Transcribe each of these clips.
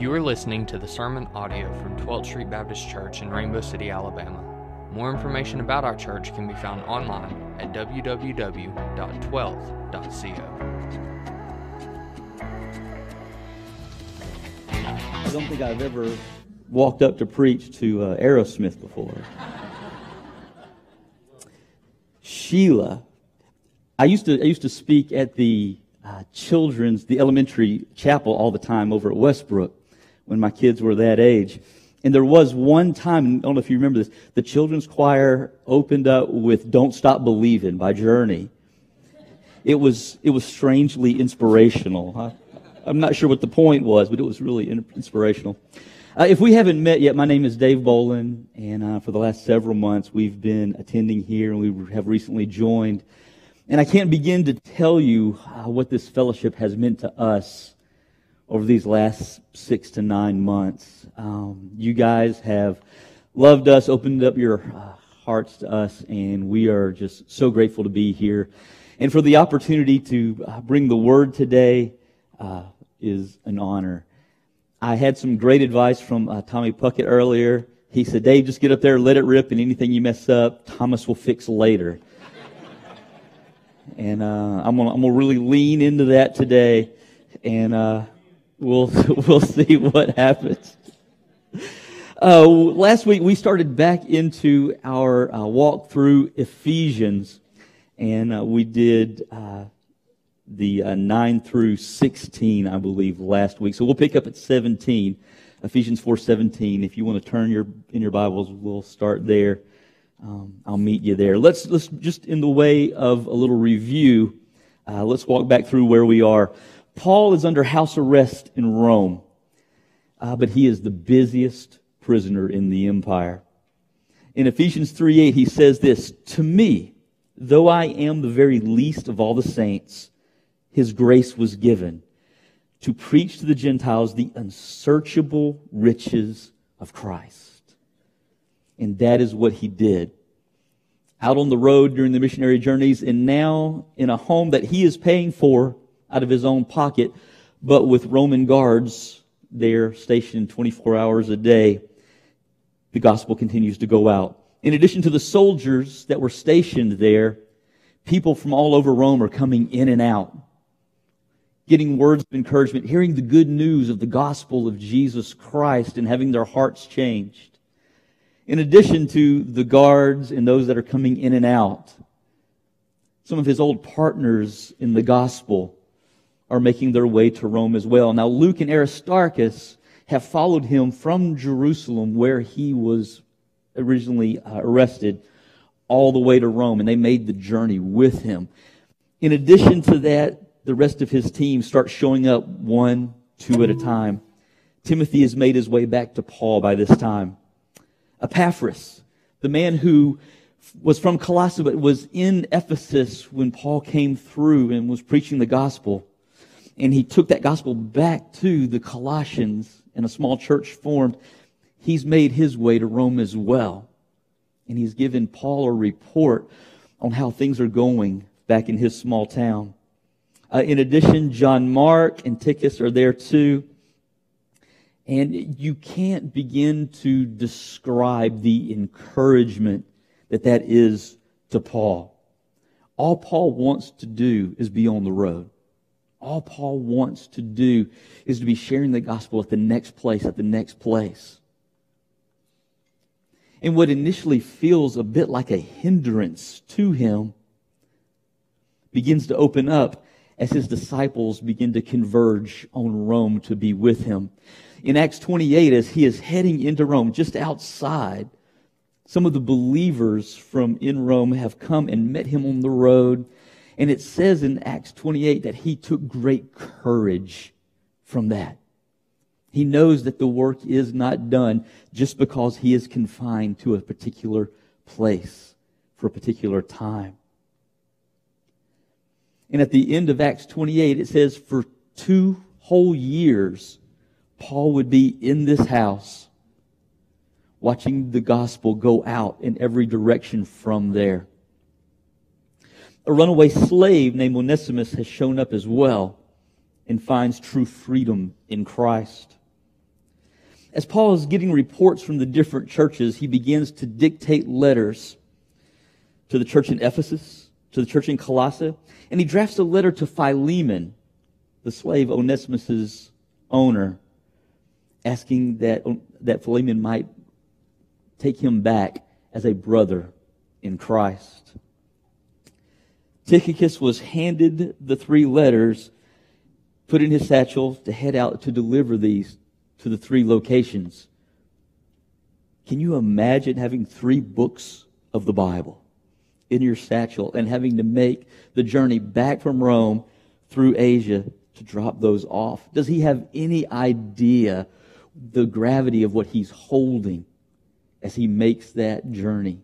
You are listening to the sermon audio from 12th Street Baptist Church in Rainbow City, Alabama. More information about our church can be found online at www.12th.co. I don't think I've ever walked up to preach to uh, Aerosmith before. Sheila. I used to I used to speak at the uh, children's the elementary chapel all the time over at Westbrook when my kids were that age. And there was one time, I don't know if you remember this, the children's choir opened up with Don't Stop Believing by Journey. It was, it was strangely inspirational. I, I'm not sure what the point was, but it was really inspirational. Uh, if we haven't met yet, my name is Dave Bolin, and uh, for the last several months we've been attending here, and we have recently joined. And I can't begin to tell you uh, what this fellowship has meant to us over these last six to nine months. Um, you guys have loved us, opened up your uh, hearts to us, and we are just so grateful to be here. And for the opportunity to uh, bring the word today uh, is an honor. I had some great advice from uh, Tommy Puckett earlier. He said, Dave, just get up there, let it rip, and anything you mess up, Thomas will fix later. and uh, I'm going to really lean into that today. And we'll we'll see what happens. Uh, last week we started back into our uh, walk through Ephesians, and uh, we did uh, the uh, nine through sixteen, I believe, last week. So we'll pick up at seventeen, Ephesians four seventeen. If you want to turn your in your Bibles, we'll start there. Um, I'll meet you there. Let's let's just in the way of a little review. Uh, let's walk back through where we are. Paul is under house arrest in Rome, uh, but he is the busiest prisoner in the empire. In Ephesians 3:8, he says this To me, though I am the very least of all the saints, his grace was given to preach to the Gentiles the unsearchable riches of Christ. And that is what he did. Out on the road during the missionary journeys, and now in a home that he is paying for out of his own pocket, but with Roman guards there stationed 24 hours a day, the gospel continues to go out. In addition to the soldiers that were stationed there, people from all over Rome are coming in and out, getting words of encouragement, hearing the good news of the gospel of Jesus Christ and having their hearts changed. In addition to the guards and those that are coming in and out, some of his old partners in the gospel are making their way to Rome as well. Now, Luke and Aristarchus have followed him from Jerusalem, where he was originally uh, arrested, all the way to Rome, and they made the journey with him. In addition to that, the rest of his team starts showing up one, two at a time. Timothy has made his way back to Paul by this time. Epaphras, the man who was from Colossae but was in Ephesus when Paul came through and was preaching the gospel, and he took that gospel back to the Colossians and a small church formed. He's made his way to Rome as well. And he's given Paul a report on how things are going back in his small town. Uh, in addition, John Mark and Tychicus are there too. And you can't begin to describe the encouragement that that is to Paul. All Paul wants to do is be on the road. All Paul wants to do is to be sharing the gospel at the next place, at the next place. And what initially feels a bit like a hindrance to him begins to open up as his disciples begin to converge on Rome to be with him. In Acts 28, as he is heading into Rome, just outside, some of the believers from in Rome have come and met him on the road and it says in Acts 28 that he took great courage from that. He knows that the work is not done just because he is confined to a particular place for a particular time. And at the end of Acts 28, it says, for two whole years, Paul would be in this house watching the gospel go out in every direction from there. A runaway slave named Onesimus has shown up as well and finds true freedom in Christ. As Paul is getting reports from the different churches, he begins to dictate letters to the church in Ephesus, to the church in Colossae, and he drafts a letter to Philemon, the slave Onesimus's owner, asking that, that Philemon might take him back as a brother in Christ. Tychicus was handed the three letters, put in his satchel to head out to deliver these to the three locations. Can you imagine having three books of the Bible in your satchel and having to make the journey back from Rome through Asia to drop those off? Does he have any idea the gravity of what he's holding as he makes that journey?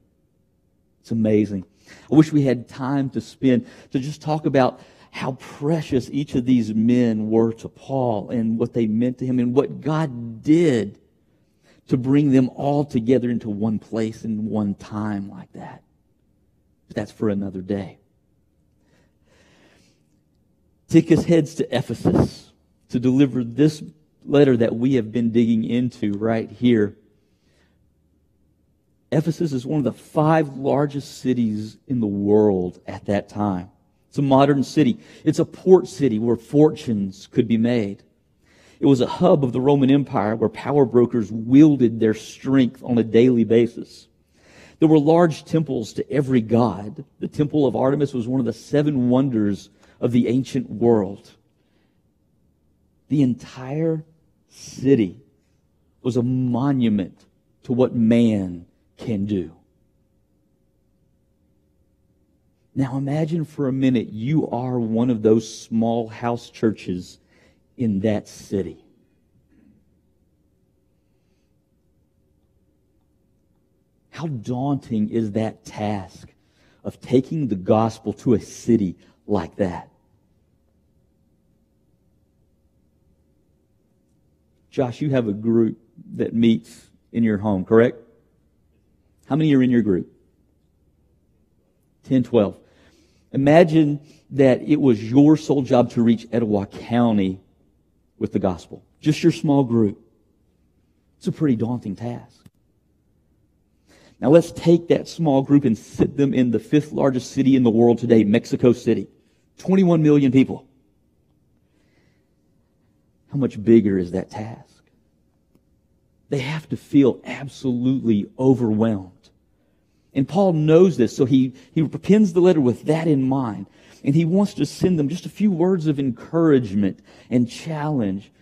It's amazing. I wish we had time to spend to just talk about how precious each of these men were to Paul and what they meant to him and what God did to bring them all together into one place in one time like that. But that's for another day. Tychicus heads to Ephesus to deliver this letter that we have been digging into right here Ephesus is one of the five largest cities in the world at that time. It's a modern city. It's a port city where fortunes could be made. It was a hub of the Roman Empire where power brokers wielded their strength on a daily basis. There were large temples to every god. The temple of Artemis was one of the seven wonders of the ancient world. The entire city was a monument to what man can do. Now imagine for a minute you are one of those small house churches in that city. How daunting is that task of taking the gospel to a city like that? Josh, you have a group that meets in your home, correct? How many are in your group? 10, 12. Imagine that it was your sole job to reach Etowah County with the gospel. Just your small group. It's a pretty daunting task. Now let's take that small group and sit them in the fifth largest city in the world today, Mexico City. 21 million people. How much bigger is that task? They have to feel absolutely overwhelmed. And Paul knows this, so he, he pens the letter with that in mind. And he wants to send them just a few words of encouragement and challenge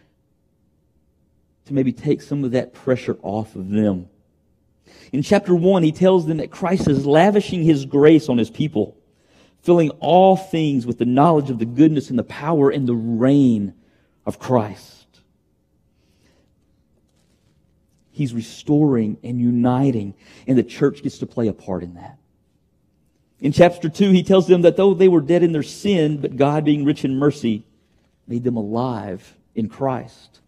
to maybe take some of that pressure off of them. In chapter 1, he tells them that Christ is lavishing his grace on his people, filling all things with the knowledge of the goodness and the power and the reign of Christ. He's restoring and uniting, and the church gets to play a part in that. In chapter 2, he tells them that though they were dead in their sin, but God, being rich in mercy, made them alive in Christ.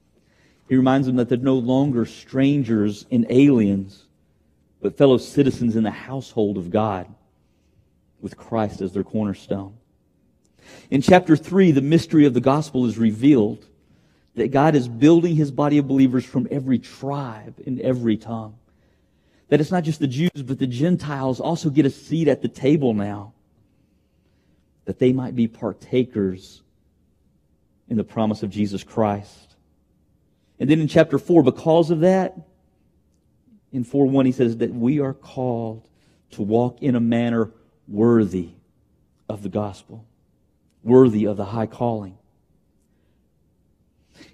He reminds them that they're no longer strangers and aliens, but fellow citizens in the household of God, with Christ as their cornerstone. In chapter 3, the mystery of the gospel is revealed that God is building his body of believers from every tribe and every tongue. That it's not just the Jews, but the Gentiles also get a seat at the table now. That they might be partakers in the promise of Jesus Christ. And then in chapter 4, because of that, in 4 1, he says that we are called to walk in a manner worthy of the gospel, worthy of the high calling.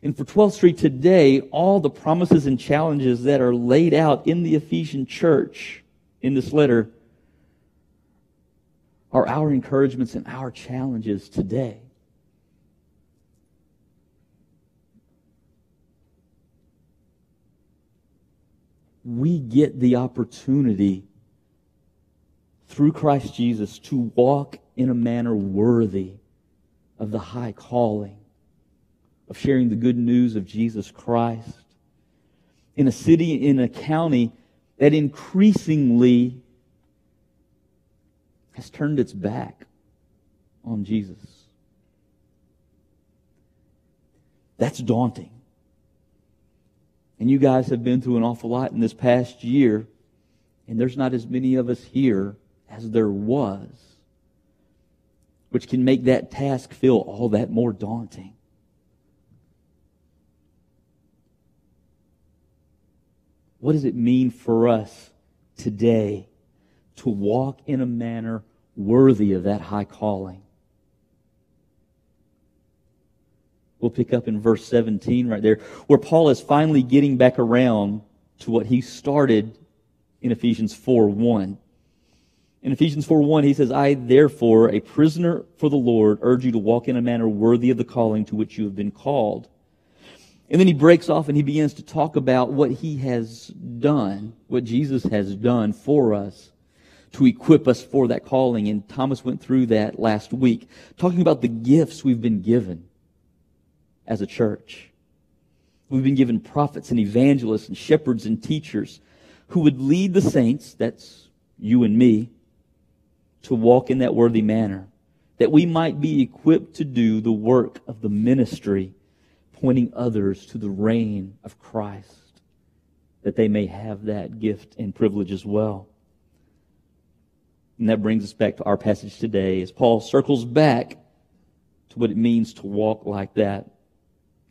And for 12th Street today, all the promises and challenges that are laid out in the Ephesian church in this letter are our encouragements and our challenges today. We get the opportunity through Christ Jesus to walk in a manner worthy of the high calling of sharing the good news of Jesus Christ in a city, in a county that increasingly has turned its back on Jesus. That's daunting. And you guys have been through an awful lot in this past year, and there's not as many of us here as there was, which can make that task feel all that more daunting. What does it mean for us today to walk in a manner worthy of that high calling? We'll pick up in verse 17 right there, where Paul is finally getting back around to what he started in Ephesians 4 1. In Ephesians 4 1, he says, I, therefore, a prisoner for the Lord, urge you to walk in a manner worthy of the calling to which you have been called. And then he breaks off and he begins to talk about what he has done, what Jesus has done for us to equip us for that calling. And Thomas went through that last week, talking about the gifts we've been given as a church. We've been given prophets and evangelists and shepherds and teachers who would lead the saints, that's you and me, to walk in that worthy manner, that we might be equipped to do the work of the ministry, pointing others to the reign of Christ, that they may have that gift and privilege as well. And that brings us back to our passage today as Paul circles back to what it means to walk like that.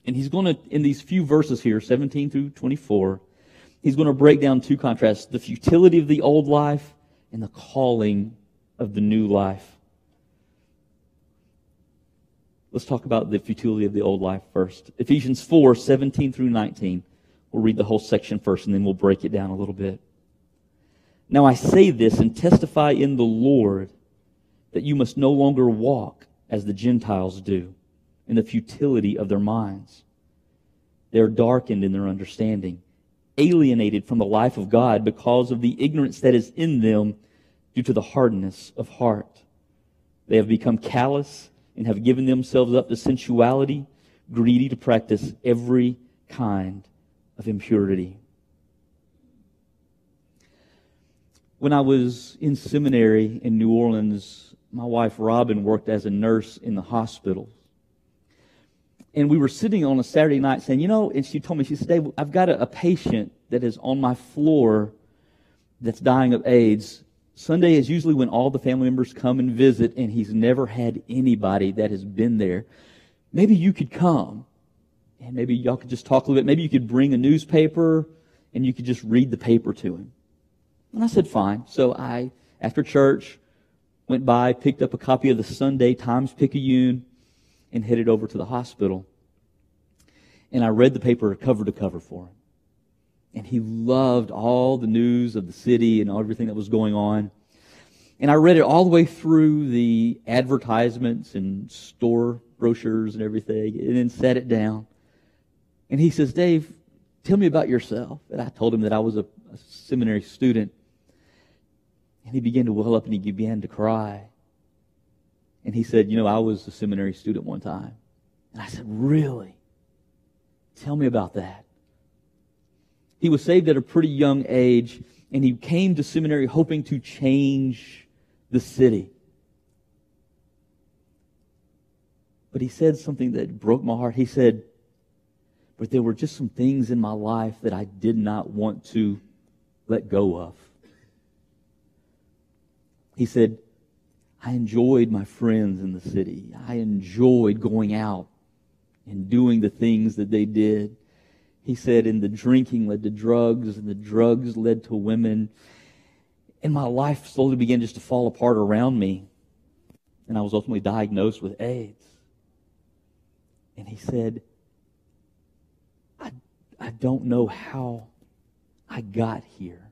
And he's going to, in these few verses here, 17 through 24, he's going to break down two contrasts the futility of the old life and the calling of the new life. Let's talk about the futility of the old life first. Ephesians 4 17 through 19. We'll read the whole section first and then we'll break it down a little bit. Now I say this and testify in the Lord that you must no longer walk as the Gentiles do in the futility of their minds. They are darkened in their understanding, alienated from the life of God because of the ignorance that is in them due to the hardness of heart. They have become callous and have given themselves up to sensuality, greedy to practice every kind of impurity. When I was in seminary in New Orleans, my wife Robin worked as a nurse in the hospital and we were sitting on a Saturday night saying, you know, and she told me, she said, Dave, I've got a, a patient that is on my floor that's dying of AIDS. Sunday is usually when all the family members come and visit, and he's never had anybody that has been there. Maybe you could come, and maybe y'all could just talk a little bit. Maybe you could bring a newspaper, and you could just read the paper to him. And I said, fine. So I, after church, went by, picked up a copy of the Sunday Times Picayune, and headed over to the hospital. And I read the paper cover to cover for him. And he loved all the news of the city and everything that was going on. And I read it all the way through the advertisements and store brochures and everything, and then sat it down. And he says, Dave, tell me about yourself. And I told him that I was a, a seminary student. And he began to well up and he began to cry. And he said, You know, I was a seminary student one time. And I said, Really? Tell me about that. He was saved at a pretty young age, and he came to seminary hoping to change the city. But he said something that broke my heart. He said, But there were just some things in my life that I did not want to let go of. He said, I enjoyed my friends in the city. I enjoyed going out and doing the things that they did. He said, and the drinking led to drugs, and the drugs led to women. And my life slowly began just to fall apart around me. And I was ultimately diagnosed with AIDS. And he said, I, I don't know how I got here.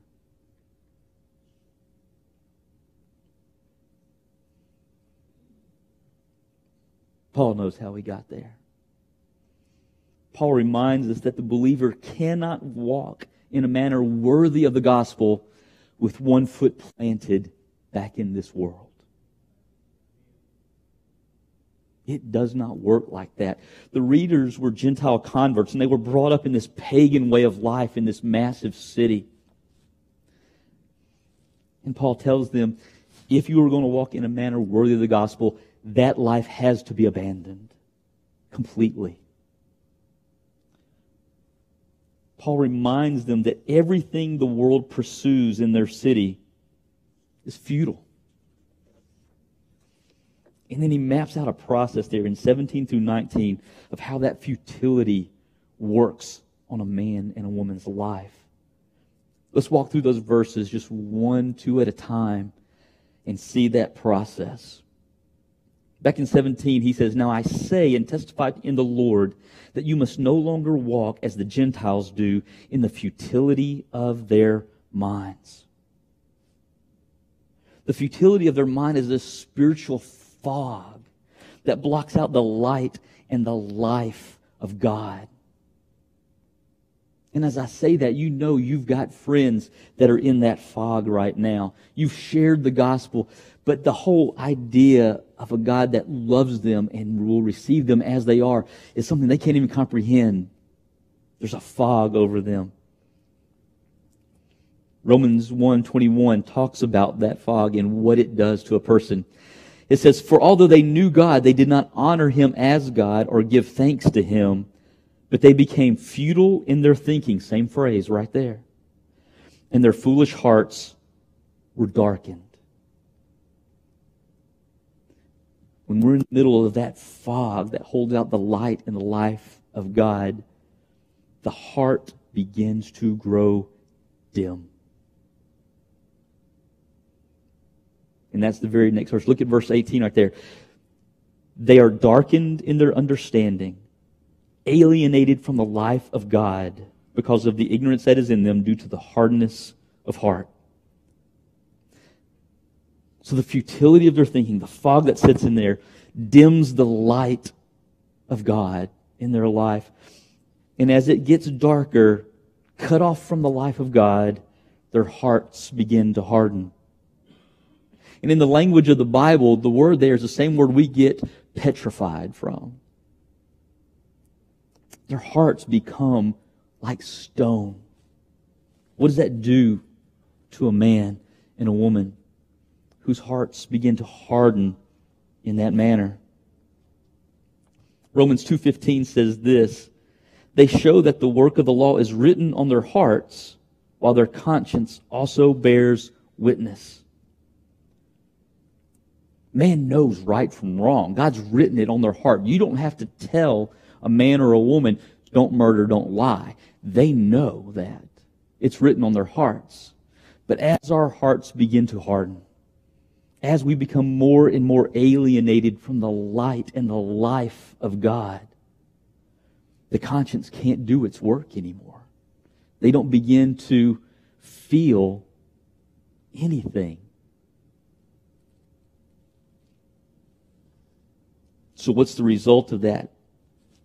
Paul knows how he got there. Paul reminds us that the believer cannot walk in a manner worthy of the gospel with one foot planted back in this world. It does not work like that. The readers were Gentile converts and they were brought up in this pagan way of life in this massive city. And Paul tells them, if you are going to walk in a manner worthy of the gospel, that life has to be abandoned completely. Paul reminds them that everything the world pursues in their city is futile. And then he maps out a process there in 17 through 19 of how that futility works on a man and a woman's life. Let's walk through those verses just one, two at a time and see that process. Back in 17, he says, Now I say and testify in the Lord that you must no longer walk as the Gentiles do in the futility of their minds. The futility of their mind is this spiritual fog that blocks out the light and the life of God. And as I say that, you know you've got friends that are in that fog right now. You've shared the gospel, but the whole idea of a God that loves them and will receive them as they are is something they can't even comprehend. There's a fog over them. Romans 1:21 talks about that fog and what it does to a person. It says, "For although they knew God, they did not honor him as God or give thanks to him, but they became futile in their thinking." Same phrase right there. And their foolish hearts were darkened. When we're in the middle of that fog that holds out the light and the life of God, the heart begins to grow dim. And that's the very next verse. Look at verse 18 right there. They are darkened in their understanding, alienated from the life of God because of the ignorance that is in them due to the hardness of heart. So the futility of their thinking, the fog that sits in there, dims the light of God in their life. And as it gets darker, cut off from the life of God, their hearts begin to harden. And in the language of the Bible, the word there is the same word we get petrified from. Their hearts become like stone. What does that do to a man and a woman? Whose hearts begin to harden in that manner. Romans 2:15 says this, they show that the work of the law is written on their hearts while their conscience also bears witness. Man knows right from wrong. God's written it on their heart. You don't have to tell a man or a woman, don't murder, don't lie. They know that. It's written on their hearts. But as our hearts begin to harden, as we become more and more alienated from the light and the life of God, the conscience can't do its work anymore. They don't begin to feel anything. So, what's the result of that?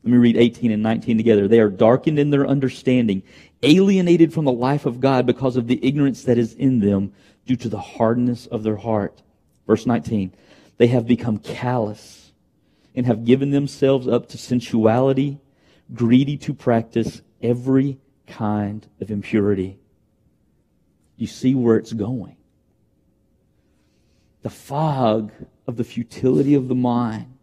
Let me read 18 and 19 together. They are darkened in their understanding, alienated from the life of God because of the ignorance that is in them due to the hardness of their heart. Verse 19. They have become callous and have given themselves up to sensuality, greedy to practice every kind of impurity. You see where it's going. The fog of the futility of the mind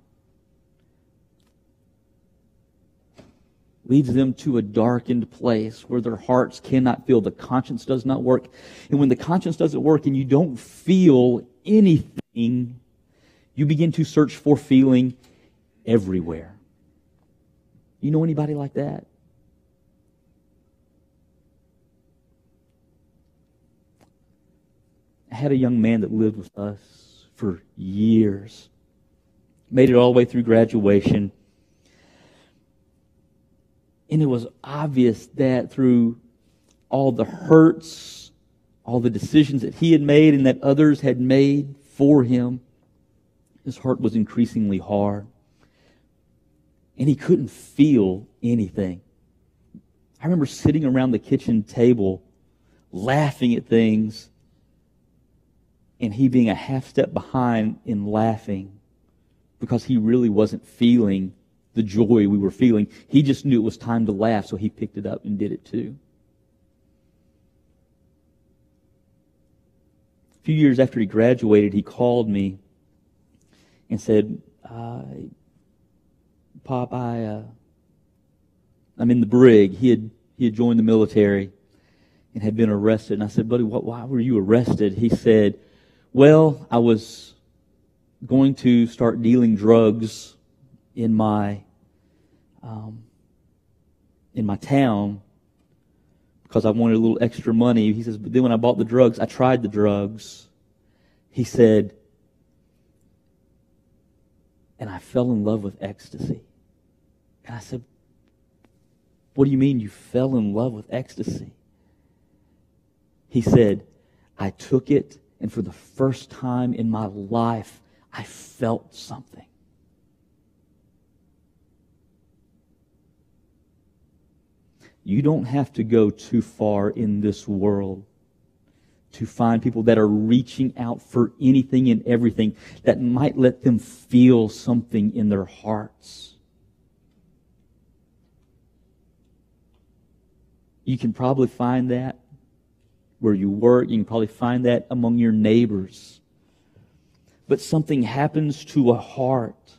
leads them to a darkened place where their hearts cannot feel. The conscience does not work. And when the conscience doesn't work and you don't feel anything, you begin to search for feeling everywhere. You know anybody like that? I had a young man that lived with us for years. Made it all the way through graduation. And it was obvious that through all the hurts all the decisions that he had made and that others had made for him, his heart was increasingly hard. And he couldn't feel anything. I remember sitting around the kitchen table laughing at things and he being a half step behind in laughing because he really wasn't feeling the joy we were feeling. He just knew it was time to laugh, so he picked it up and did it too. A few years after he graduated, he called me and said, uh, Pop, I, uh, I'm in the brig. He had, he had joined the military and had been arrested. And I said, buddy, what, why were you arrested? He said, well, I was going to start dealing drugs in my, um, in my town because I wanted a little extra money. He says, but then when I bought the drugs, I tried the drugs. He said, and I fell in love with ecstasy. And I said, What do you mean you fell in love with ecstasy? He said, I took it, and for the first time in my life, I felt something. You don't have to go too far in this world to find people that are reaching out for anything and everything that might let them feel something in their hearts. You can probably find that where you work. You can probably find that among your neighbors. But something happens to a heart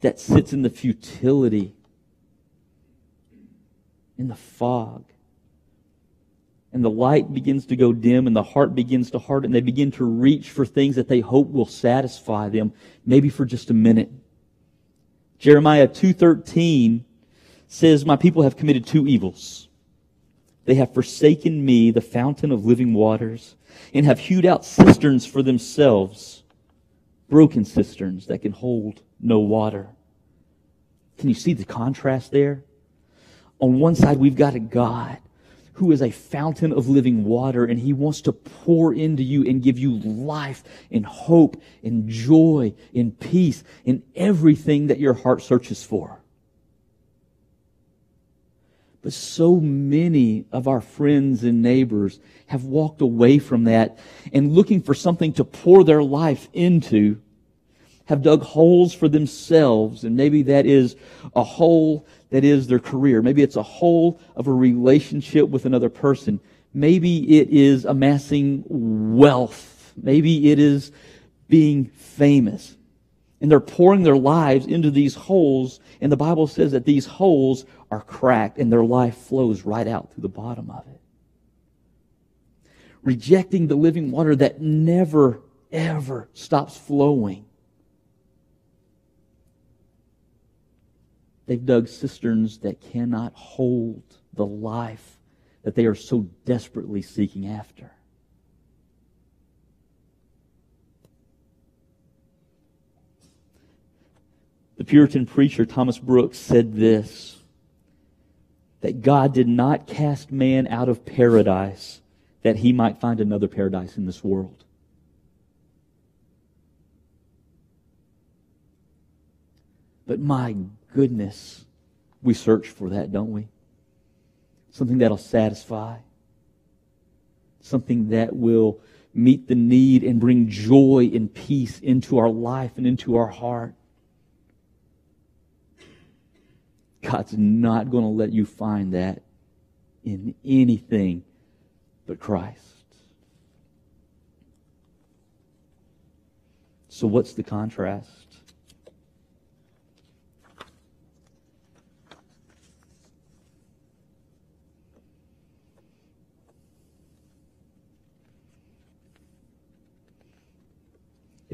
that sits in the futility, in the fog. And the light begins to go dim and the heart begins to harden and they begin to reach for things that they hope will satisfy them, maybe for just a minute. Jeremiah 2.13 says, My people have committed two evils. They have forsaken me, the fountain of living waters, and have hewed out cisterns for themselves, broken cisterns that can hold no water. Can you see the contrast there? On one side, we've got a God who is a fountain of living water, and he wants to pour into you and give you life and hope and joy and peace and everything that your heart searches for. But so many of our friends and neighbors have walked away from that and looking for something to pour their life into, have dug holes for themselves. And maybe that is a hole that is their career. Maybe it's a hole of a relationship with another person. Maybe it is amassing wealth. Maybe it is being famous. And they're pouring their lives into these holes. And the Bible says that these holes are cracked and their life flows right out through the bottom of it. Rejecting the living water that never, ever stops flowing. They've dug cisterns that cannot hold the life that they are so desperately seeking after. The Puritan preacher Thomas Brooks said this that God did not cast man out of paradise that he might find another paradise in this world. But my goodness, we search for that, don't we? Something that'll satisfy. Something that will meet the need and bring joy and peace into our life and into our heart. God's not going to let you find that in anything but Christ. So, what's the contrast?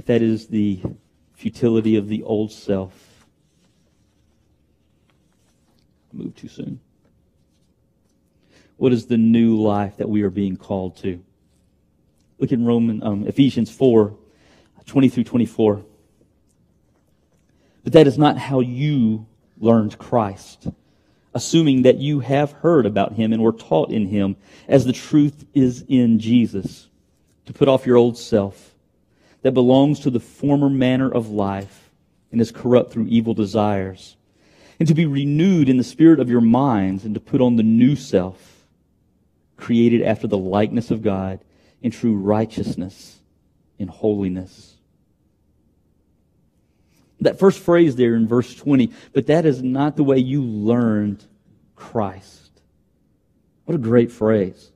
That is the futility of the old self, move too soon. What is the new life that we are being called to? Look in Roman, um, Ephesians 4, 20 through 24. But that is not how you learned Christ, assuming that you have heard about him and were taught in him, as the truth is in Jesus, to put off your old self that belongs to the former manner of life and is corrupt through evil desires and to be renewed in the spirit of your minds and to put on the new self, created after the likeness of God in true righteousness and holiness. That first phrase there in verse 20, but that is not the way you learned Christ. What a great phrase.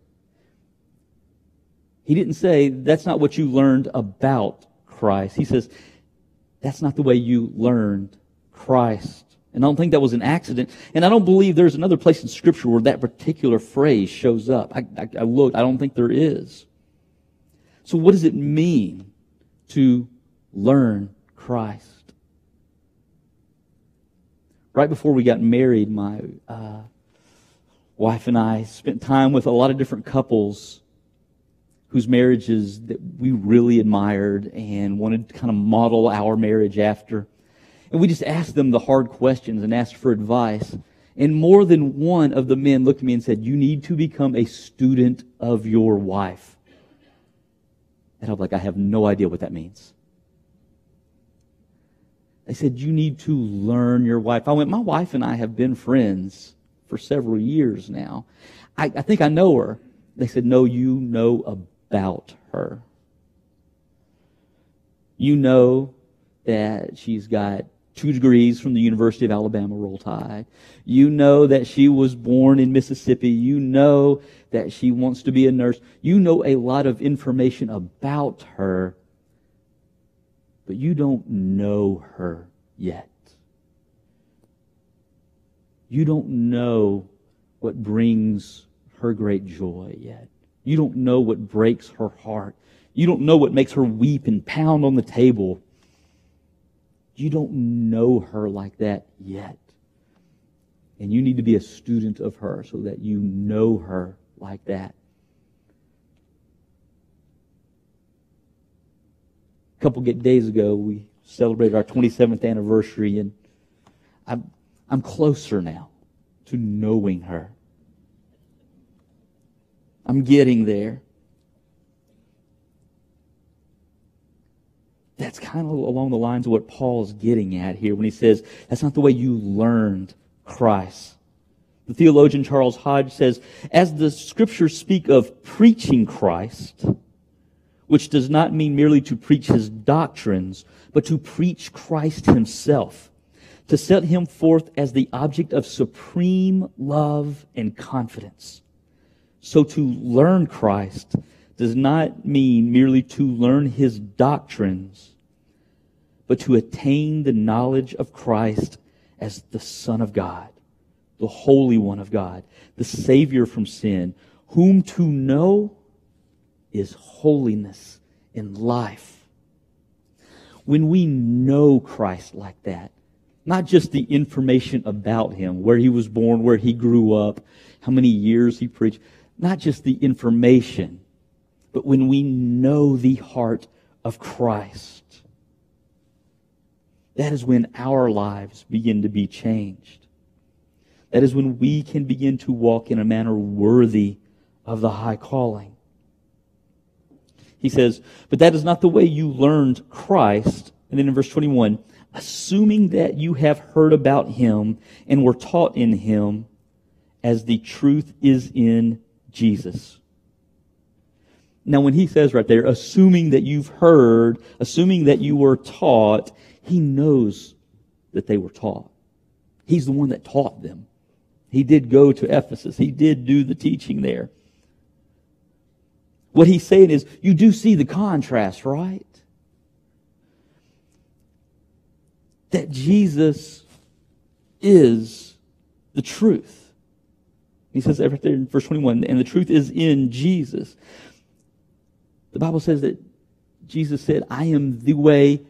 He didn't say that's not what you learned about Christ. He says that's not the way you learned Christ. And I don't think that was an accident. And I don't believe there's another place in Scripture where that particular phrase shows up. I, I, I looked. I don't think there is. So what does it mean to learn Christ? Right before we got married, my uh, wife and I spent time with a lot of different couples whose marriages that we really admired and wanted to kind of model our marriage after. And we just asked them the hard questions and asked for advice. And more than one of the men looked at me and said, You need to become a student of your wife. And I'm like, I have no idea what that means. They said, You need to learn your wife. I went, My wife and I have been friends for several years now. I, I think I know her. They said, No, you know about her. You know that she's got two degrees from the University of Alabama Roll Tide. You know that she was born in Mississippi. You know that she wants to be a nurse. You know a lot of information about her, but you don't know her yet. You don't know what brings her great joy yet. You don't know what breaks her heart. You don't know what makes her weep and pound on the table you don't know her like that yet. And you need to be a student of her so that you know her like that. A couple days ago, we celebrated our 27th anniversary, and I'm, I'm closer now to knowing her. I'm getting there. that's kind of along the lines of what Paul's getting at here when he says that's not the way you learned Christ. The theologian Charles Hodge says, as the scriptures speak of preaching Christ, which does not mean merely to preach his doctrines, but to preach Christ himself, to set him forth as the object of supreme love and confidence. So to learn Christ does not mean merely to learn his doctrines, but to attain the knowledge of Christ as the Son of God, the Holy One of God, the Savior from sin, whom to know is holiness in life. When we know Christ like that, not just the information about him, where he was born, where he grew up, how many years he preached, not just the information, but when we know the heart of Christ, that is when our lives begin to be changed. That is when we can begin to walk in a manner worthy of the high calling. He says, but that is not the way you learned Christ. And then in verse 21, assuming that you have heard about him and were taught in him as the truth is in Jesus. Now, when he says right there, assuming that you've heard, assuming that you were taught, he knows that they were taught. He's the one that taught them. He did go to Ephesus. He did do the teaching there. What he's saying is, you do see the contrast, right? That Jesus is the truth. He says right there in verse 21, and the truth is in Jesus. The Bible says that Jesus said, I am the way,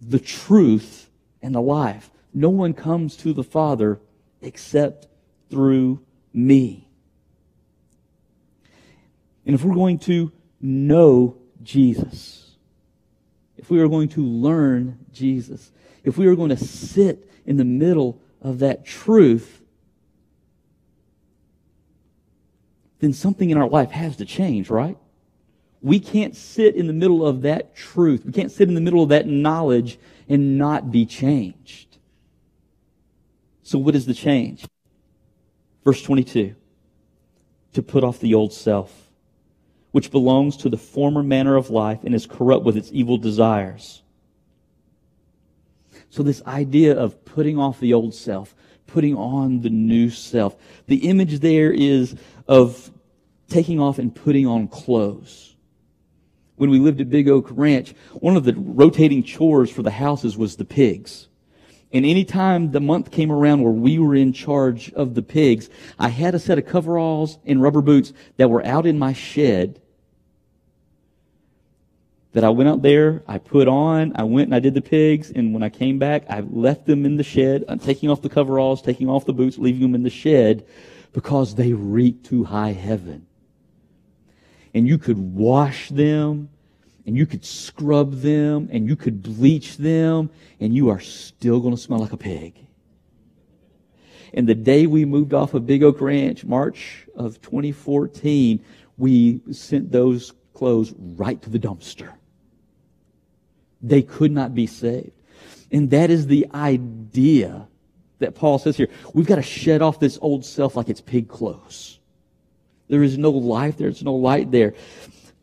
the truth, and the life. No one comes to the Father except through me. And if we're going to know Jesus, if we are going to learn Jesus, if we are going to sit in the middle of that truth, then something in our life has to change, right? we can't sit in the middle of that truth. We can't sit in the middle of that knowledge and not be changed. So what is the change? Verse 22. To put off the old self, which belongs to the former manner of life and is corrupt with its evil desires. So this idea of putting off the old self, putting on the new self, the image there is of taking off and putting on clothes when we lived at Big Oak Ranch, one of the rotating chores for the houses was the pigs. And any time the month came around where we were in charge of the pigs, I had a set of coveralls and rubber boots that were out in my shed that I went out there, I put on, I went and I did the pigs, and when I came back, I left them in the shed, I'm taking off the coveralls, taking off the boots, leaving them in the shed because they reek to high heaven. And you could wash them, and you could scrub them, and you could bleach them, and you are still going to smell like a pig. And the day we moved off of Big Oak Ranch, March of 2014, we sent those clothes right to the dumpster. They could not be saved. And that is the idea that Paul says here. We've got to shed off this old self like it's pig clothes. There is no life, there. there's no light there.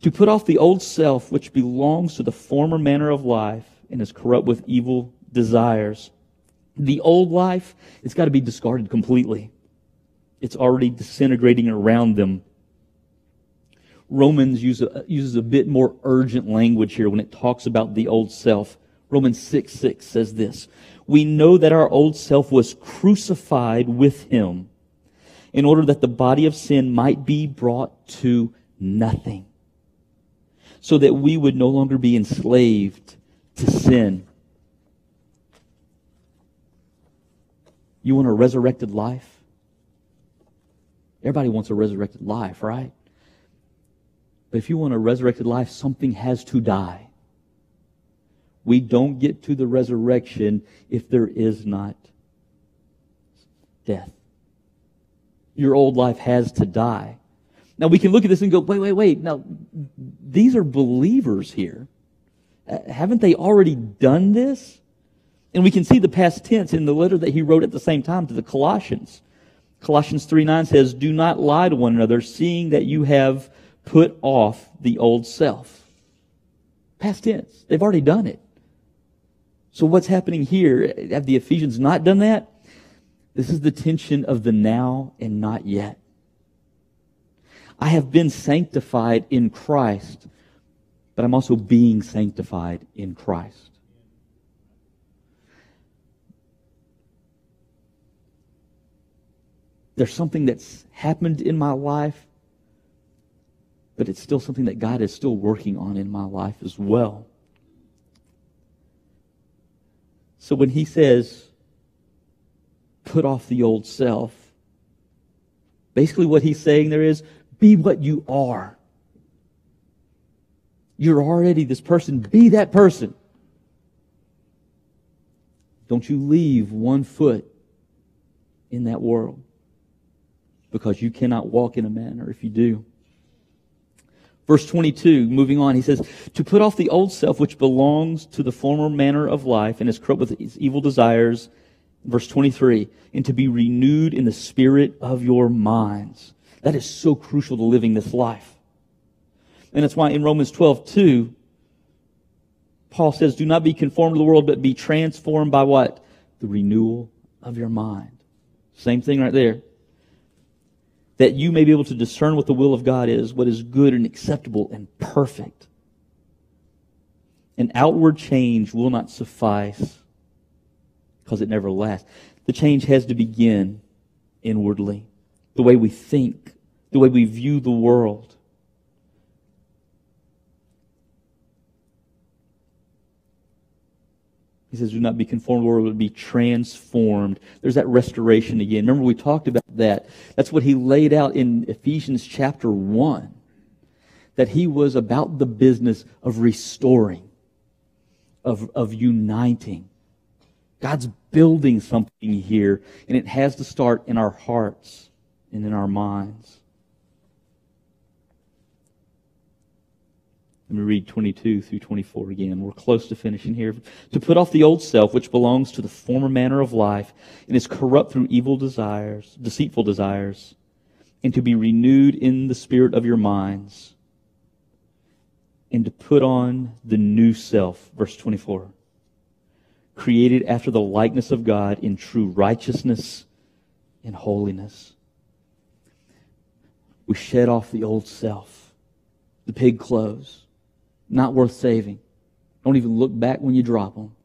To put off the old self which belongs to the former manner of life and is corrupt with evil desires. The old life, it's got to be discarded completely. It's already disintegrating around them. Romans use a, uses a bit more urgent language here when it talks about the old self. Romans 6 6 says this We know that our old self was crucified with him in order that the body of sin might be brought to nothing, so that we would no longer be enslaved to sin. You want a resurrected life? Everybody wants a resurrected life, right? But if you want a resurrected life, something has to die. We don't get to the resurrection if there is not death. Your old life has to die. Now we can look at this and go, wait, wait, wait. Now, these are believers here. Uh, haven't they already done this? And we can see the past tense in the letter that he wrote at the same time to the Colossians. Colossians 3 9 says, Do not lie to one another, seeing that you have put off the old self. Past tense. They've already done it. So what's happening here? Have the Ephesians not done that? This is the tension of the now and not yet. I have been sanctified in Christ, but I'm also being sanctified in Christ. There's something that's happened in my life but it's still something that God is still working on in my life as well. So when he says, put off the old self, basically what he's saying there is, be what you are. You're already this person. Be that person. Don't you leave one foot in that world because you cannot walk in a manner if you do. Verse 22, moving on, he says, To put off the old self which belongs to the former manner of life and is corrupt with its evil desires. Verse 23, and to be renewed in the spirit of your minds. That is so crucial to living this life. And that's why in Romans 12, 2, Paul says, Do not be conformed to the world, but be transformed by what? The renewal of your mind. Same thing right there that you may be able to discern what the will of God is, what is good and acceptable and perfect. An outward change will not suffice because it never lasts. The change has to begin inwardly. The way we think, the way we view the world. He says, do not be conformed world, but be transformed. There's that restoration again. Remember, we talked about that. That's what he laid out in Ephesians chapter 1. That he was about the business of restoring, of, of uniting. God's building something here, and it has to start in our hearts and in our minds. Let me read 22 through 24 again. We're close to finishing here. To put off the old self, which belongs to the former manner of life and is corrupt through evil desires, deceitful desires, and to be renewed in the spirit of your minds, and to put on the new self. Verse 24. Created after the likeness of God in true righteousness and holiness. We shed off the old self, the pig clothes not worth saving. Don't even look back when you drop them.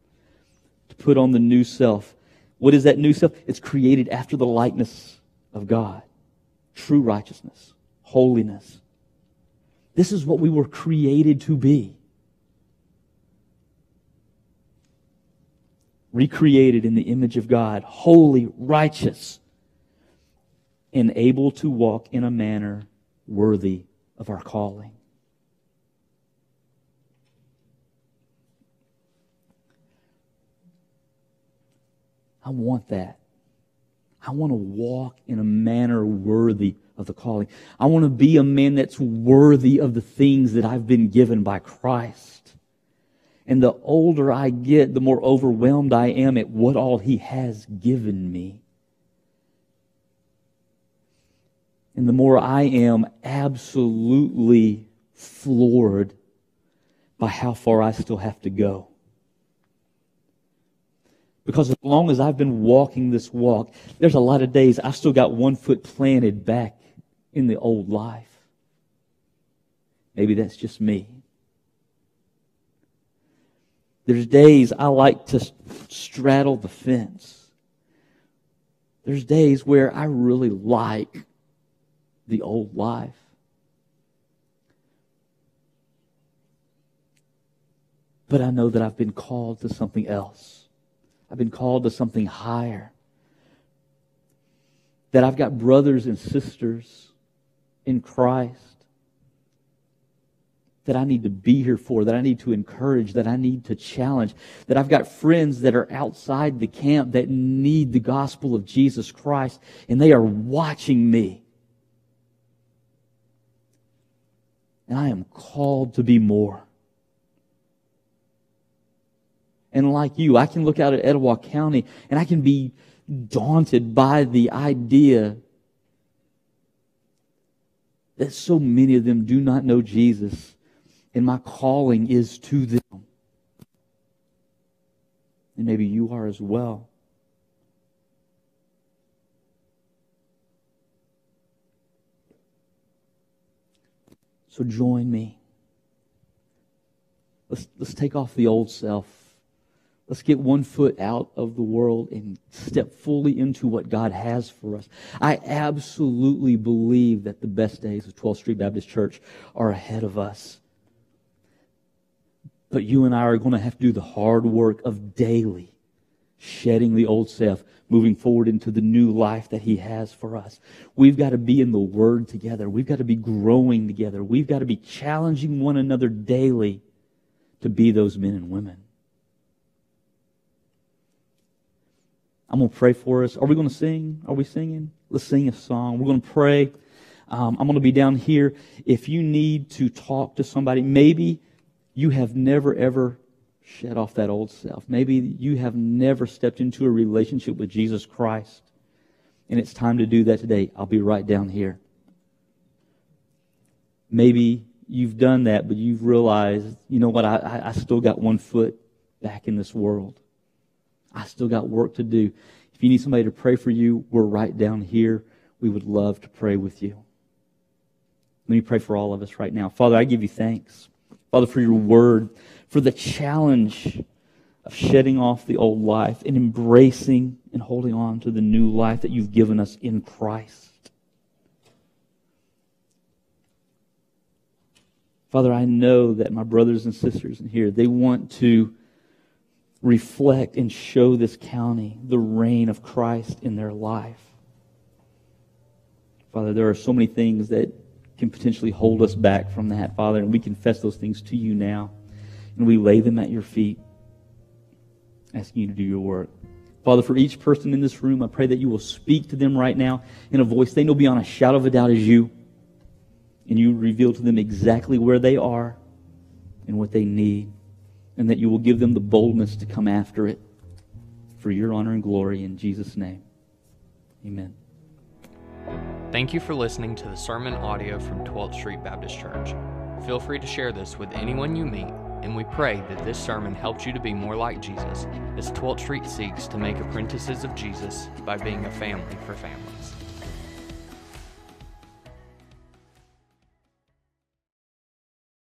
to put on the new self. What is that new self? It's created after the likeness of God. True righteousness, holiness. This is what we were created to be. Recreated in the image of God, holy, righteous, and able to walk in a manner worthy of our calling. I want that. I want to walk in a manner worthy of the calling. I want to be a man that's worthy of the things that I've been given by Christ. And the older I get, the more overwhelmed I am at what all He has given me. And the more I am absolutely floored by how far I still have to go. Because as long as I've been walking this walk, there's a lot of days I've still got one foot planted back in the old life. Maybe that's just me. There's days I like to straddle the fence. There's days where I really like the old life. But I know that I've been called to something else. I've been called to something higher. That I've got brothers and sisters in Christ that I need to be here for, that I need to encourage, that I need to challenge, that I've got friends that are outside the camp that need the gospel of Jesus Christ, and they are watching me. And I am called to be more. And like you, I can look out at Etowah County and I can be daunted by the idea that so many of them do not know Jesus. And my calling is to them. And maybe you are as well. So join me. Let's, let's take off the old self. Let's get one foot out of the world and step fully into what God has for us. I absolutely believe that the best days of 12th Street Baptist Church are ahead of us. But you and I are going to have to do the hard work of daily shedding the old self, moving forward into the new life that He has for us. We've got to be in the Word together. We've got to be growing together. We've got to be challenging one another daily to be those men and women. I'm going to pray for us. Are we going to sing? Are we singing? Let's sing a song. We're going to pray. Um, I'm going to be down here. If you need to talk to somebody, maybe you have never ever shed off that old self. Maybe you have never stepped into a relationship with Jesus Christ. And it's time to do that today. I'll be right down here. Maybe you've done that, but you've realized, you know what, I, I still got one foot back in this world. I still got work to do. If you need somebody to pray for you, we're right down here. We would love to pray with you. Let me pray for all of us right now. Father, I give you thanks. Father, for your word, for the challenge of shedding off the old life and embracing and holding on to the new life that you've given us in Christ. Father, I know that my brothers and sisters in here, they want to reflect and show this county the reign of Christ in their life. Father, there are so many things that can potentially hold us back from that, Father, and we confess those things to you now. And we lay them at your feet, asking you to do your work. Father, for each person in this room, I pray that you will speak to them right now in a voice they know beyond a shadow of a doubt is you. And you reveal to them exactly where they are and what they need and that you will give them the boldness to come after it for your honor and glory in Jesus' name. Amen. Thank you for listening to the sermon audio from 12th Street Baptist Church. Feel free to share this with anyone you meet, and we pray that this sermon helps you to be more like Jesus as 12th Street seeks to make apprentices of Jesus by being a family for families.